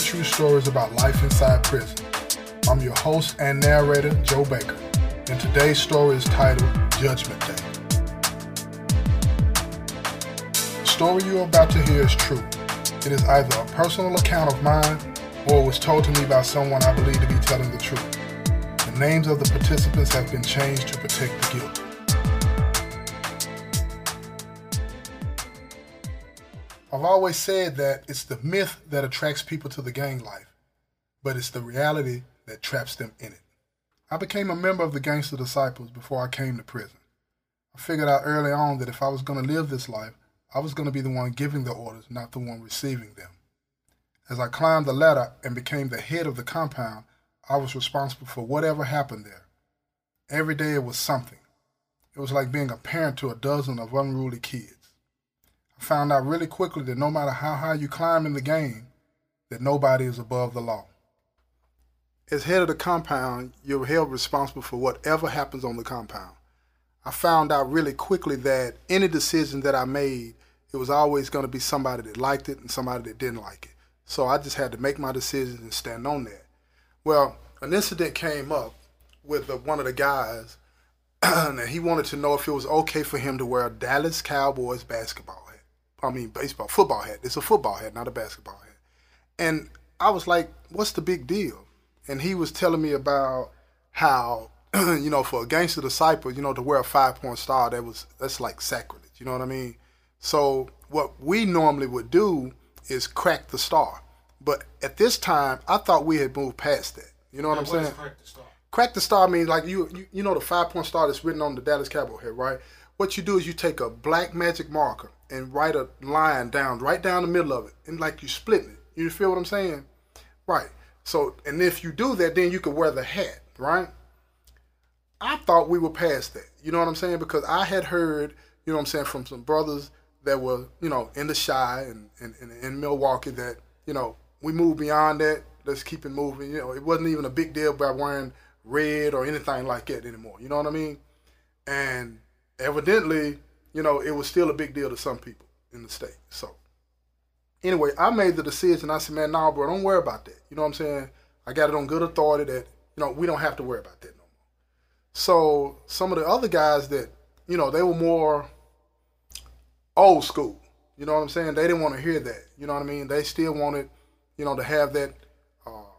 true stories about life inside prison. I'm your host and narrator, Joe Baker, and today's story is titled Judgment Day. The story you're about to hear is true. It is either a personal account of mine or was told to me by someone I believe to be telling the truth. The names of the participants have been changed to protect the guilty. I've always said that it's the myth that attracts people to the gang life, but it's the reality that traps them in it. I became a member of the Gangster Disciples before I came to prison. I figured out early on that if I was going to live this life, I was going to be the one giving the orders, not the one receiving them. As I climbed the ladder and became the head of the compound, I was responsible for whatever happened there. Every day it was something. It was like being a parent to a dozen of unruly kids. Found out really quickly that no matter how high you climb in the game, that nobody is above the law. As head of the compound, you're held responsible for whatever happens on the compound. I found out really quickly that any decision that I made, it was always going to be somebody that liked it and somebody that didn't like it. So I just had to make my decisions and stand on that. Well, an incident came up with the, one of the guys, and he wanted to know if it was okay for him to wear Dallas Cowboys basketball. I mean, baseball, football hat. It's a football hat, not a basketball hat. And I was like, what's the big deal? And he was telling me about how, you know, for a gangster disciple, you know, to wear a five point star, that was that's like sacrilege. You know what I mean? So what we normally would do is crack the star. But at this time, I thought we had moved past that. You know what I'm saying? Crack the star. Crack the star means like you, you you know the five point star that's written on the Dallas Cowboy head, right? What you do is you take a black magic marker and write a line down, right down the middle of it, and like you splitting it. You feel what I'm saying? Right. So, and if you do that, then you can wear the hat, right? I thought we were past that. You know what I'm saying? Because I had heard, you know what I'm saying, from some brothers that were, you know, in the Chi and in, in Milwaukee that, you know, we moved beyond that. Let's keep it moving. You know, it wasn't even a big deal by wearing red or anything like that anymore. You know what I mean? And evidently, you know, it was still a big deal to some people in the state. So anyway, I made the decision. I said, man, nah, bro, don't worry about that. You know what I'm saying? I got it on good authority that, you know, we don't have to worry about that no more. So some of the other guys that, you know, they were more old school. You know what I'm saying? They didn't want to hear that. You know what I mean? They still wanted, you know, to have that uh,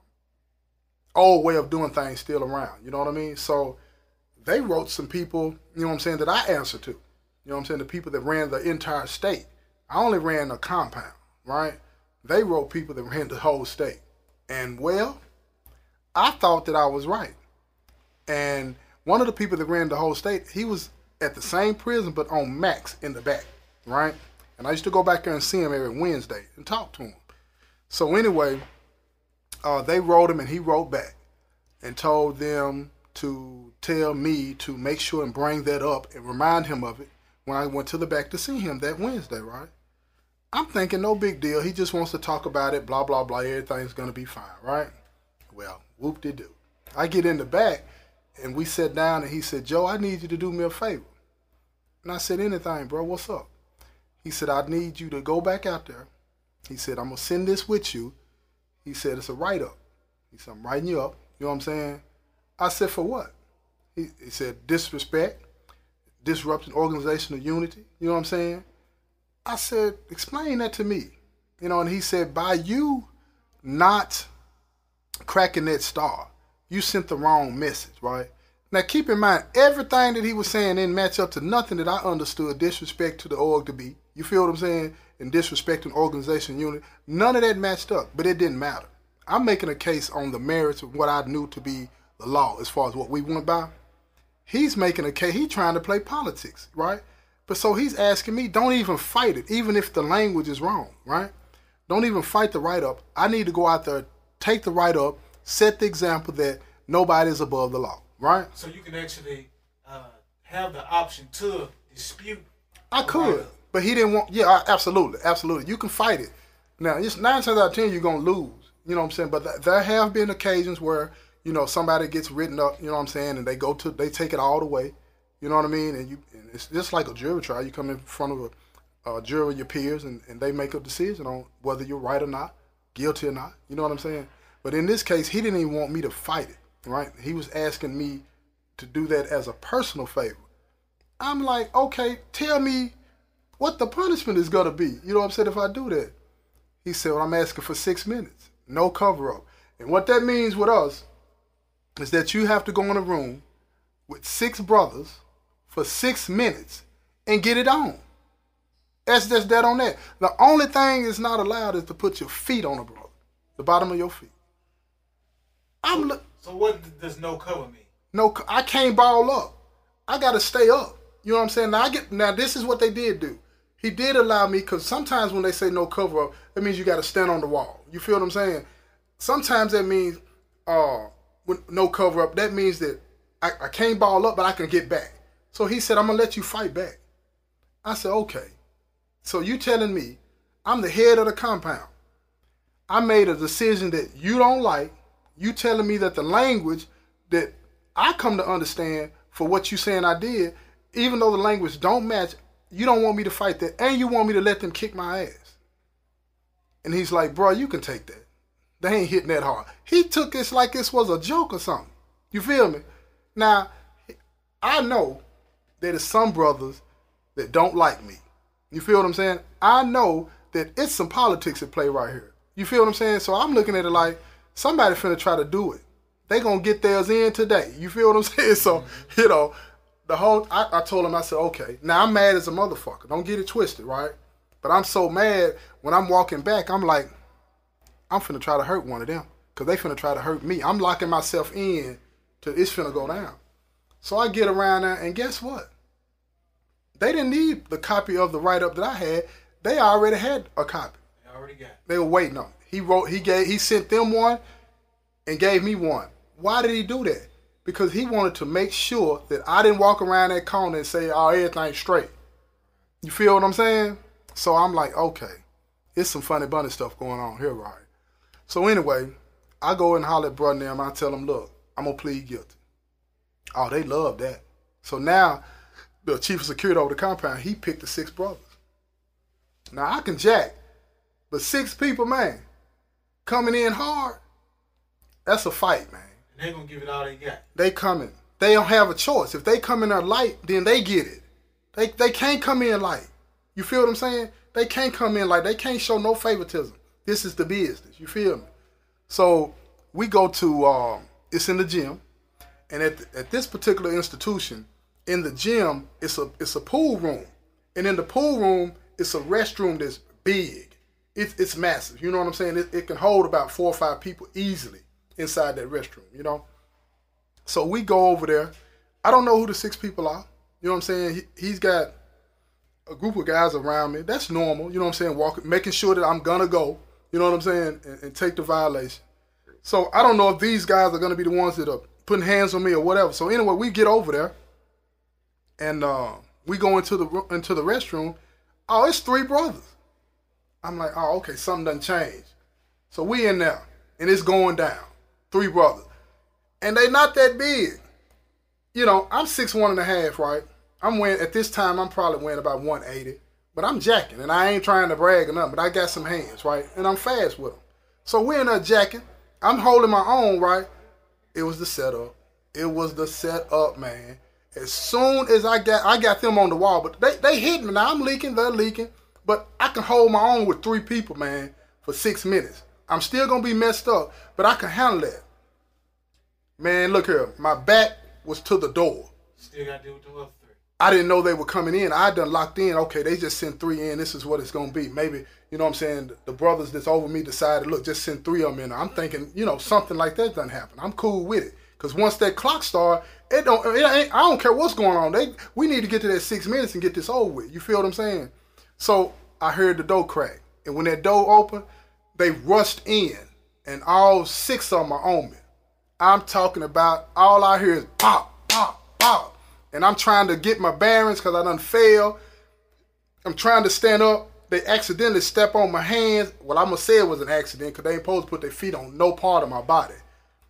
old way of doing things still around. You know what I mean? So they wrote some people, you know what I'm saying, that I answer to. You know what I'm saying? The people that ran the entire state. I only ran a compound, right? They wrote people that ran the whole state. And well, I thought that I was right. And one of the people that ran the whole state, he was at the same prison but on max in the back, right? And I used to go back there and see him every Wednesday and talk to him. So anyway, uh, they wrote him and he wrote back and told them to tell me to make sure and bring that up and remind him of it when I went to the back to see him that Wednesday, right? I'm thinking no big deal. He just wants to talk about it, blah, blah, blah. Everything's going to be fine, right? Well, whoop de doo. I get in the back and we sat down and he said, Joe, I need you to do me a favor. And I said, anything, bro. What's up? He said, I need you to go back out there. He said, I'm going to send this with you. He said, it's a write up. He said, I'm writing you up. You know what I'm saying? I said, for what? He, he said, disrespect, disrupting organizational unity. You know what I'm saying? I said, explain that to me. You know, and he said, by you not cracking that star, you sent the wrong message, right? Now keep in mind, everything that he was saying didn't match up to nothing that I understood disrespect to the org to be. You feel what I'm saying? And disrespecting organization unit. None of that matched up, but it didn't matter. I'm making a case on the merits of what I knew to be the law as far as what we went by. He's making a case. He's trying to play politics, right? But so he's asking me, don't even fight it, even if the language is wrong, right? Don't even fight the write up. I need to go out there, take the write up, set the example that nobody is above the law, right? So you can actually uh, have the option to dispute. I could, write-up. but he didn't want. Yeah, absolutely, absolutely. You can fight it. Now, it's nine times out of ten you're gonna lose. You know what I'm saying? But th- there have been occasions where you know somebody gets written up. You know what I'm saying? And they go to they take it all the way. You know what I mean? And you, and it's just like a jury trial. You come in front of a, a jury of your peers, and, and they make a decision on whether you're right or not, guilty or not. You know what I'm saying? But in this case, he didn't even want me to fight it, right? He was asking me to do that as a personal favor. I'm like, okay, tell me what the punishment is gonna be. You know what I'm saying? If I do that, he said, well, I'm asking for six minutes, no cover up. And what that means with us is that you have to go in a room with six brothers for six minutes and get it on. That's just that on that. The only thing is not allowed is to put your feet on a brother, the bottom of your feet. I'm so, so what does no cover mean? No, I can't ball up. I gotta stay up. You know what I'm saying? Now I get now. This is what they did do. He did allow me because sometimes when they say no cover up, that means you got to stand on the wall. You feel what I'm saying? Sometimes that means uh, no cover up. That means that I, I can't ball up, but I can get back. So he said, I'm gonna let you fight back. I said, okay. So you telling me I'm the head of the compound. I made a decision that you don't like. You telling me that the language that I come to understand for what you saying I did, even though the language don't match, you don't want me to fight that, and you want me to let them kick my ass. And he's like, bro, you can take that. They ain't hitting that hard. He took this like this was a joke or something. You feel me? Now, I know there's some brothers that don't like me. You feel what I'm saying? I know that it's some politics at play right here. You feel what I'm saying? So I'm looking at it like somebody finna try to do it. They gonna get theirs in today. You feel what I'm saying? So, mm-hmm. you know, the whole I, I told him, I said, okay, now I'm mad as a motherfucker. Don't get it twisted, right? But I'm so mad when I'm walking back, I'm like, I'm finna try to hurt one of them. Cause they finna try to hurt me. I'm locking myself in to it's finna go down. So I get around there and guess what? They didn't need the copy of the write up that I had. They already had a copy. They already got. It. They were waiting on. It. He wrote. He gave. He sent them one, and gave me one. Why did he do that? Because he wanted to make sure that I didn't walk around that corner and say, "Oh, everything's straight." You feel what I'm saying? So I'm like, okay, it's some funny bunny stuff going on here, right? So anyway, I go and holler at brother them. I tell them, look, I'm gonna plead guilty. Oh, they love that. So now the chief of security over the compound, he picked the six brothers. Now I can jack, but six people, man, coming in hard, that's a fight, man. And they gonna give it all they got. They coming. They don't have a choice. If they come in there light, then they get it. They they can't come in light. You feel what I'm saying? They can't come in like they can't show no favoritism. This is the business. You feel me? So we go to um, it's in the gym, and at at this particular institution, in the gym, it's a it's a pool room, and in the pool room, it's a restroom that's big. It's it's massive. You know what I'm saying? It, it can hold about four or five people easily inside that restroom. You know. So we go over there. I don't know who the six people are. You know what I'm saying? He, he's got a group of guys around me. That's normal. You know what I'm saying? Walking, making sure that I'm gonna go. You know what I'm saying? And, and take the violation. So I don't know if these guys are gonna be the ones that are putting hands on me or whatever. So anyway, we get over there and uh, we go into the into the restroom. Oh, it's three brothers. I'm like, oh, okay, something doesn't change. So we in there, and it's going down. Three brothers, and they not that big. You know, I'm six one and a half, right? I'm weighing at this time. I'm probably weighing about 180, but I'm jacking, and I ain't trying to brag or nothing. But I got some hands, right? And I'm fast with them. So we in jacking. I'm holding my own, right? It was the setup. It was the setup, man. As soon as I got I got them on the wall, but they they hit me. Now I'm leaking, they're leaking, but I can hold my own with three people, man, for six minutes. I'm still gonna be messed up, but I can handle that. Man, look here, my back was to the door. Still got to deal with the. I didn't know they were coming in. I done locked in. Okay, they just sent three in. This is what it's gonna be. Maybe you know what I'm saying. The brothers that's over me decided, look, just send three of them in. I'm thinking, you know, something like that doesn't happen. I'm cool with it. Cause once that clock start, it don't. It ain't, I don't care what's going on. They we need to get to that six minutes and get this over with. You feel what I'm saying? So I heard the door crack, and when that door opened, they rushed in, and all six of them are on me. I'm talking about all I hear is pop, pop, pop, and I'm trying to get my bearings because I done failed. I'm trying to stand up. They accidentally step on my hands. Well, I'm gonna say it was an accident because they ain't supposed to put their feet on no part of my body.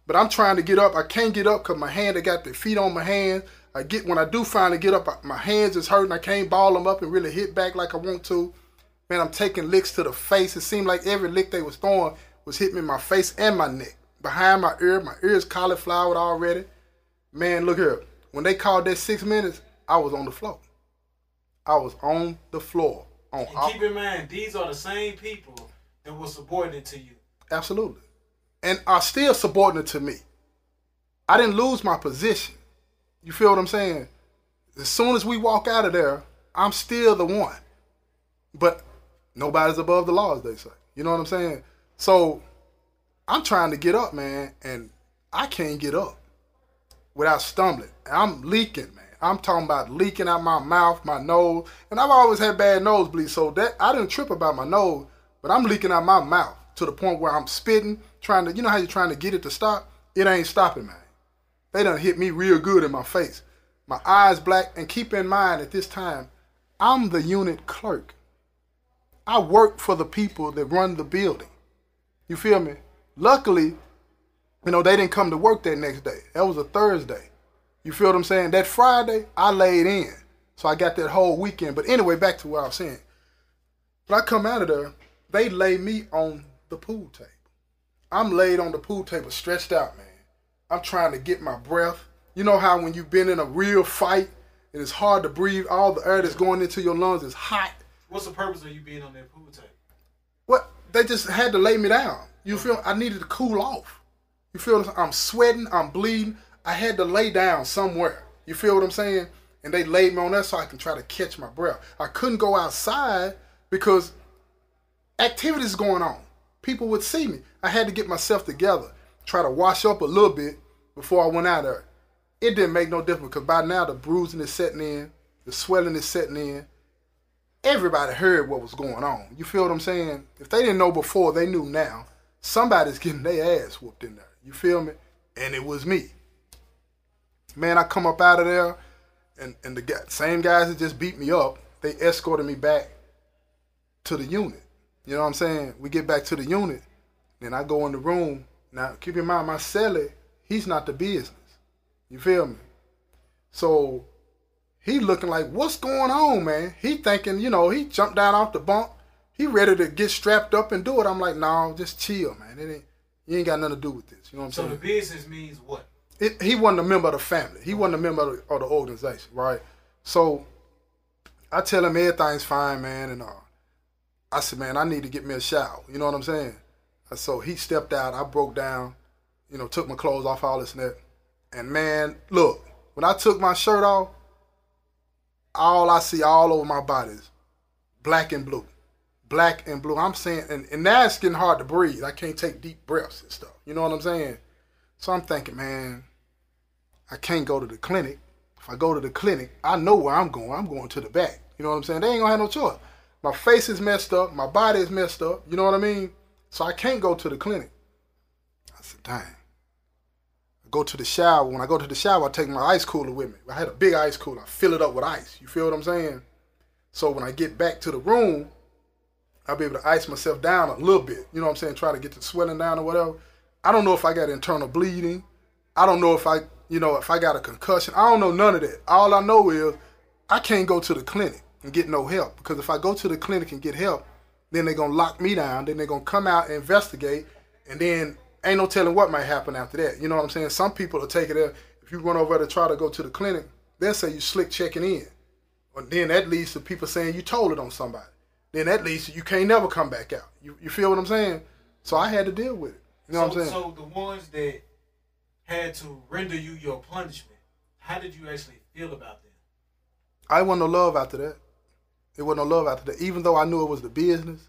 But I'm trying to get up. I can't get up because my hand, I got their feet on my hands. I get when I do finally get up, my hands is hurting. I can't ball them up and really hit back like I want to. Man, I'm taking licks to the face. It seemed like every lick they was throwing was hitting me in my face and my neck. Behind my ear, my ears cauliflowered already. Man, look here. When they called that six minutes, I was on the floor. I was on the floor. On And keep in mind, these are the same people that were subordinate to you. Absolutely. And are still subordinate to me. I didn't lose my position. You feel what I'm saying? As soon as we walk out of there, I'm still the one. But nobody's above the law, as they say. You know what I'm saying? So I'm trying to get up, man, and I can't get up without stumbling. I'm leaking, man. I'm talking about leaking out my mouth, my nose, and I've always had bad nosebleeds, so that I didn't trip about my nose, but I'm leaking out my mouth to the point where I'm spitting, trying to, you know how you're trying to get it to stop? It ain't stopping, man. They done hit me real good in my face. My eyes black, and keep in mind at this time, I'm the unit clerk. I work for the people that run the building. You feel me? Luckily, you know, they didn't come to work that next day. That was a Thursday. You feel what I'm saying? That Friday, I laid in. So I got that whole weekend. But anyway, back to what I was saying. When I come out of there, they lay me on the pool table. I'm laid on the pool table, stretched out, man. I'm trying to get my breath. You know how when you've been in a real fight and it's hard to breathe, all the air that's going into your lungs is hot. What's the purpose of you being on that pool table? What? They just had to lay me down. You feel? I needed to cool off. You feel? I'm sweating. I'm bleeding. I had to lay down somewhere. You feel what I'm saying? And they laid me on that so I can try to catch my breath. I couldn't go outside because activities going on. People would see me. I had to get myself together, try to wash up a little bit before I went out there. It didn't make no difference because by now the bruising is setting in, the swelling is setting in. Everybody heard what was going on. You feel what I'm saying? If they didn't know before, they knew now. Somebody's getting their ass whooped in there. You feel me? And it was me. Man, I come up out of there, and, and the same guys that just beat me up, they escorted me back to the unit. You know what I'm saying? We get back to the unit, then I go in the room. Now, keep in mind, my celly, he's not the business. You feel me? So he looking like, what's going on, man? He thinking, you know, he jumped down off the bunk. He ready to get strapped up and do it. I'm like, no, just chill, man. It ain't, you ain't got nothing to do with this. You know what I'm So saying? the business means what? it, he wasn't a member of the family. He wasn't a member of the, of the organization, right? So I tell him everything's fine, man, and uh, I said, man, I need to get me a shower. You know what I'm saying? And so he stepped out. I broke down, you know, took my clothes off, all this and that. And man, look, when I took my shirt off, all I see all over my body is black and blue. Black and blue. I'm saying, and, and now it's getting hard to breathe. I can't take deep breaths and stuff. You know what I'm saying? So I'm thinking, man, I can't go to the clinic. If I go to the clinic, I know where I'm going. I'm going to the back. You know what I'm saying? They ain't gonna have no choice. My face is messed up. My body is messed up. You know what I mean? So I can't go to the clinic. I said, dang. I go to the shower. When I go to the shower, I take my ice cooler with me. I had a big ice cooler. I fill it up with ice. You feel what I'm saying? So when I get back to the room, I'll be able to ice myself down a little bit. You know what I'm saying? Try to get the swelling down or whatever. I don't know if I got internal bleeding. I don't know if I, you know, if I got a concussion. I don't know none of that. All I know is I can't go to the clinic and get no help because if I go to the clinic and get help, then they're gonna lock me down. Then they're gonna come out and investigate, and then ain't no telling what might happen after that. You know what I'm saying? Some people will take it there. If you run over to try to go to the clinic, they'll say you slick checking in. Or then that leads to people saying you told it on somebody. Then that leads to you can't never come back out. You, you feel what I'm saying? So I had to deal with it. You know so, what I'm saying? So the ones that had to render you your punishment, how did you actually feel about them? I wasn't no love after that. It wasn't no love after that. Even though I knew it was the business,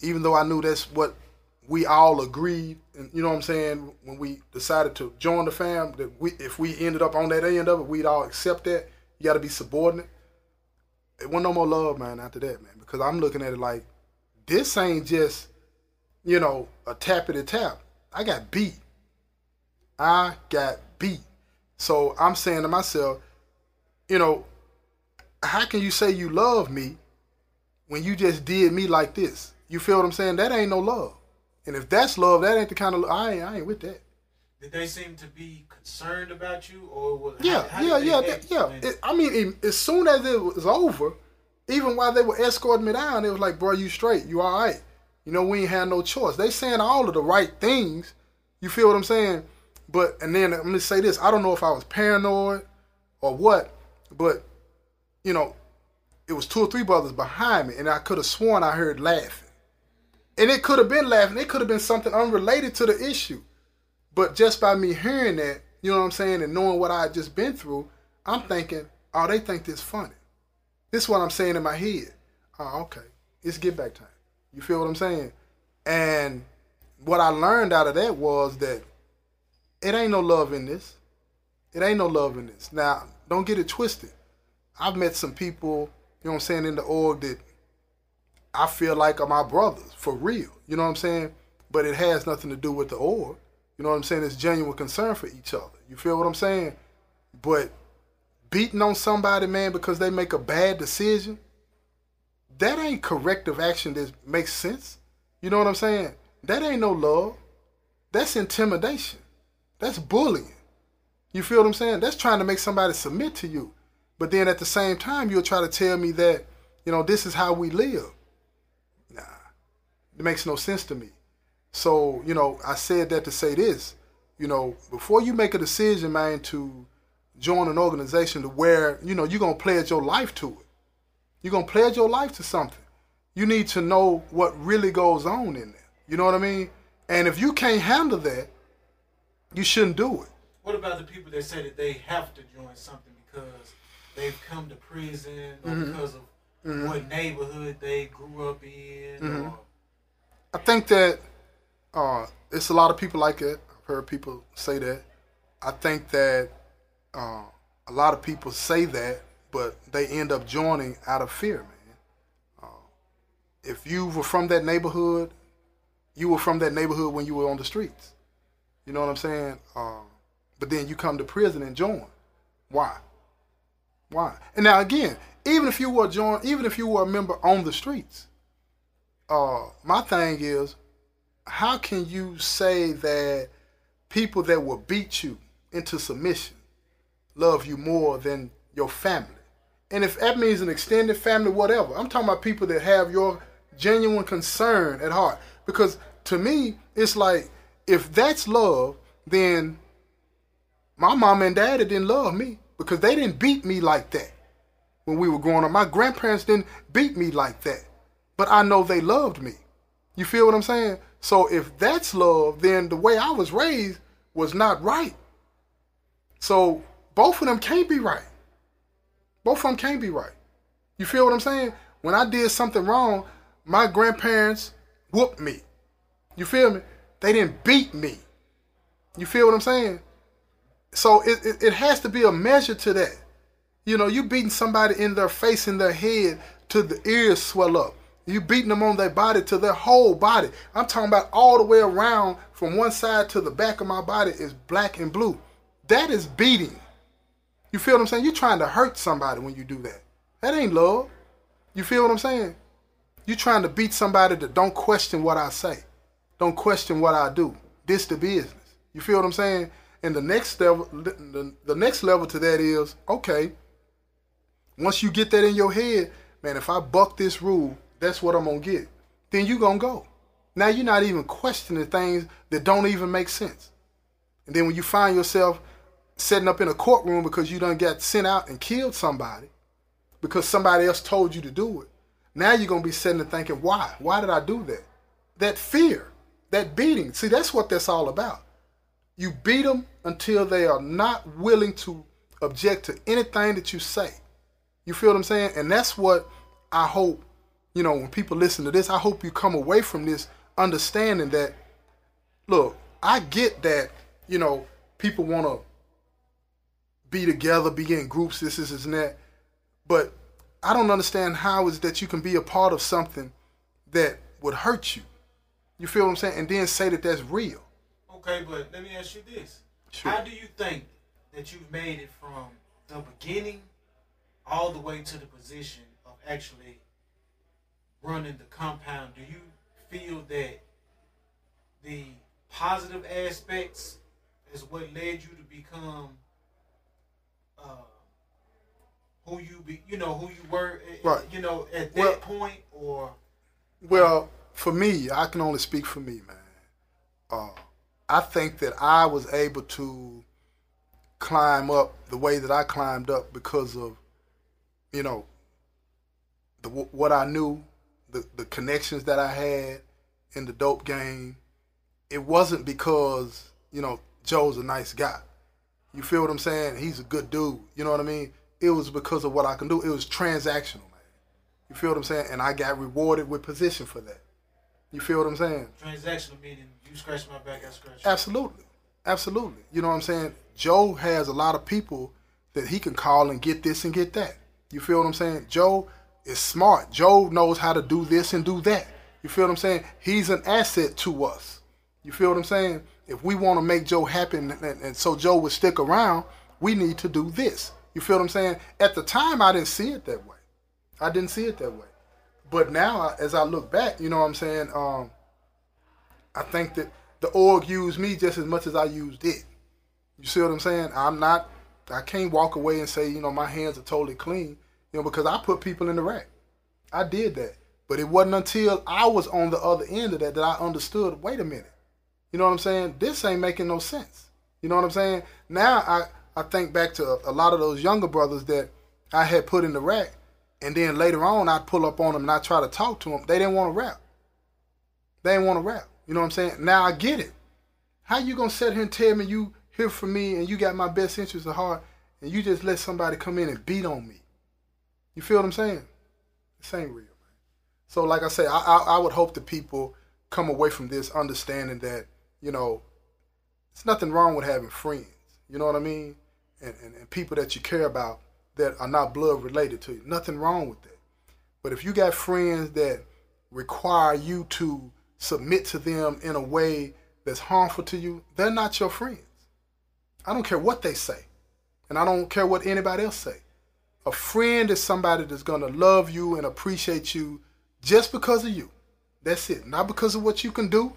even though I knew that's what we all agreed, and you know what I'm saying, when we decided to join the fam, that we if we ended up on that end of it, we'd all accept that. You got to be subordinate. It wasn't no more love, man, after that, man, because I'm looking at it like this ain't just, you know, a tappity tap. I got beat. I got beat. So I'm saying to myself, you know, how can you say you love me when you just did me like this? You feel what I'm saying? That ain't no love. And if that's love, that ain't the kind of I ain't, I ain't with that. Did they seem to be concerned about you, or was Yeah, how, how yeah, yeah, that- yeah. It, I mean, it- as soon as it was over, even while they were escorting me down, it was like, bro, you straight, you all right. You know, we ain't had no choice. They saying all of the right things. You feel what I'm saying? But and then let me say this: I don't know if I was paranoid or what, but you know, it was two or three brothers behind me, and I could have sworn I heard laughing. And it could have been laughing. It could have been something unrelated to the issue. But just by me hearing that, you know what I'm saying, and knowing what I had just been through, I'm thinking, oh, they think this funny. This is what I'm saying in my head. Oh, okay. It's get back time. You feel what I'm saying? And what I learned out of that was that it ain't no love in this. It ain't no love in this. Now, don't get it twisted. I've met some people, you know what I'm saying, in the org that I feel like are my brothers for real. You know what I'm saying? But it has nothing to do with the org. You know what I'm saying? It's genuine concern for each other. You feel what I'm saying? But beating on somebody, man, because they make a bad decision, that ain't corrective action that makes sense. You know what I'm saying? That ain't no love. That's intimidation. That's bullying. You feel what I'm saying? That's trying to make somebody submit to you. But then at the same time, you'll try to tell me that, you know, this is how we live. Nah, it makes no sense to me. So, you know, I said that to say this. You know, before you make a decision, man, to join an organization to where, you know, you're going to pledge your life to it. You're going to pledge your life to something. You need to know what really goes on in there. You know what I mean? And if you can't handle that, you shouldn't do it. What about the people that say that they have to join something because they've come to prison or Mm-hmm. because of what neighborhood they grew up in? Mm-hmm. I think that uh, it's a lot of people like it. I've heard people say that. I think that uh, a lot of people say that, but they end up joining out of fear, man. Uh, if you were from that neighborhood, you were from that neighborhood when you were on the streets. You know what I'm saying? Uh, but then you come to prison and join. Why? Why? And now again, even if you were join, even if you were a member on the streets, uh, my thing is, how can you say that people that will beat you into submission love you more than your family? And if that means an extended family, whatever, I'm talking about people that have your genuine concern at heart. Because to me, it's like if that's love, then my mom and daddy didn't love me because they didn't beat me like that when we were growing up. My grandparents didn't beat me like that, but I know they loved me. You feel what I'm saying? So if that's love, then the way I was raised was not right. So both of them can't be right. Both of them can't be right. You feel what I'm saying? When I did something wrong, my grandparents whooped me. You feel me? They didn't beat me. You feel what I'm saying? So it, it, it has to be a measure to that. You know, you beating somebody in their face, in their head, to the ears swell up. You beating them on their body to their whole body. I'm talking about all the way around from one side to the back of my body is black and blue. That is beating. You feel what I'm saying? You're trying to hurt somebody when you do that. That ain't love. You feel what I'm saying? You're trying to beat somebody that don't question what I say. Don't question what I do. This the business. You feel what I'm saying? And the next level, the, the next level to that is okay. Once you get that in your head, man, if I buck this rule, that's what I'm gonna get. Then you gonna go. Now you're not even questioning things that don't even make sense. And then when you find yourself setting up in a courtroom because you done got sent out and killed somebody because somebody else told you to do it, now you're gonna be sitting and thinking, why? Why did I do that? That fear, that beating. See, that's what that's all about. You beat them until they are not willing to object to anything that you say. You feel what I'm saying? And that's what I hope, you know, when people listen to this, I hope you come away from this understanding that, look, I get that, you know, people want to be together, be in groups, this, this, this, and that. But I don't understand how is that you can be a part of something that would hurt you. You feel what I'm saying? And then say that that's real. okay, but let me ask you this: Sure. How do you think that you've made it from the beginning all the way to the position of actually running the compound? Do you feel that the positive aspects is what led you to become uh, who you be? You know who you were. eh, Right. You know at that Well- point, or Well, for me, I can only speak for me, man. Uh, I think that I was able to climb up the way that I climbed up because of, you know, the what I knew, the the connections that I had in the dope game. It wasn't because you know Joe's a nice guy. You feel what I'm saying? He's a good dude. You know what I mean? It was because of what I can do. It was transactional, man. You feel what I'm saying? And I got rewarded with position for that. You feel what I'm saying? Transactional meaning you scratch my back, I scratch. Absolutely, absolutely. You know what I'm saying? Joe has a lot of people that he can call and get this and get that. You feel what I'm saying? Joe is smart. Joe knows how to do this and do that. You feel what I'm saying? He's an asset to us. You feel what I'm saying? If we want to make Joe happy and, and, and so Joe would stick around, we need to do this. You feel what I'm saying? At the time, I didn't see it that way. I didn't see it that way. But now, as I look back, you know what I'm saying? Um, I think that the org used me just as much as I used it. You see what I'm saying? I'm not. I can't walk away and say, you know, my hands are totally clean, you know, because I put people in the rack. I did that. But it wasn't until I was on the other end of that that I understood, wait a minute. You know what I'm saying? This ain't making no sense. You know what I'm saying? Now I, I think back to a, a lot of those younger brothers that I had put in the rack, and then later on I'd pull up on them and I try to talk to them. They didn't want to rap. They didn't want to rap. You know what I'm saying? Now I get it. How you gonna sit here and tell me you here for me and you got my best interest at heart and you just let somebody come in and beat on me? You feel what I'm saying? This ain't real, man. So like I say, I, I, I would hope that people come away from this understanding that, you know, it's nothing wrong with having friends. You know what I mean? And, and, and people that you care about that are not blood related to you. Nothing wrong with that. But if you got friends that require you to submit to them in a way that's harmful to you, they're not your friends. I don't care what they say. And I don't care what anybody else say. A friend is somebody that's going to love you and appreciate you just because of you. That's it. Not because of what you can do,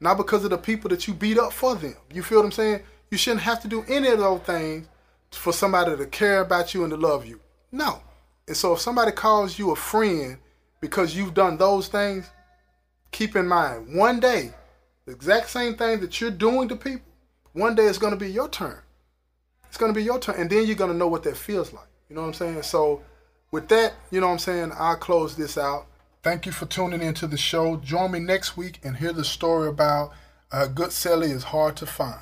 not because of the people that you beat up for them. You feel what I'm saying? You shouldn't have to do any of those things for somebody to care about you and to love you. No. And so if somebody calls you a friend because you've done those things, keep in mind one day, the exact same thing that you're doing to people, one day it's going to be your turn. It's going to be your turn. And then you're going to know what that feels like. You know what I'm saying? So, with that, you know what I'm saying, I'll close this out. Thank you for tuning into the show. Join me next week and hear the story about a Good Celly is hard to find.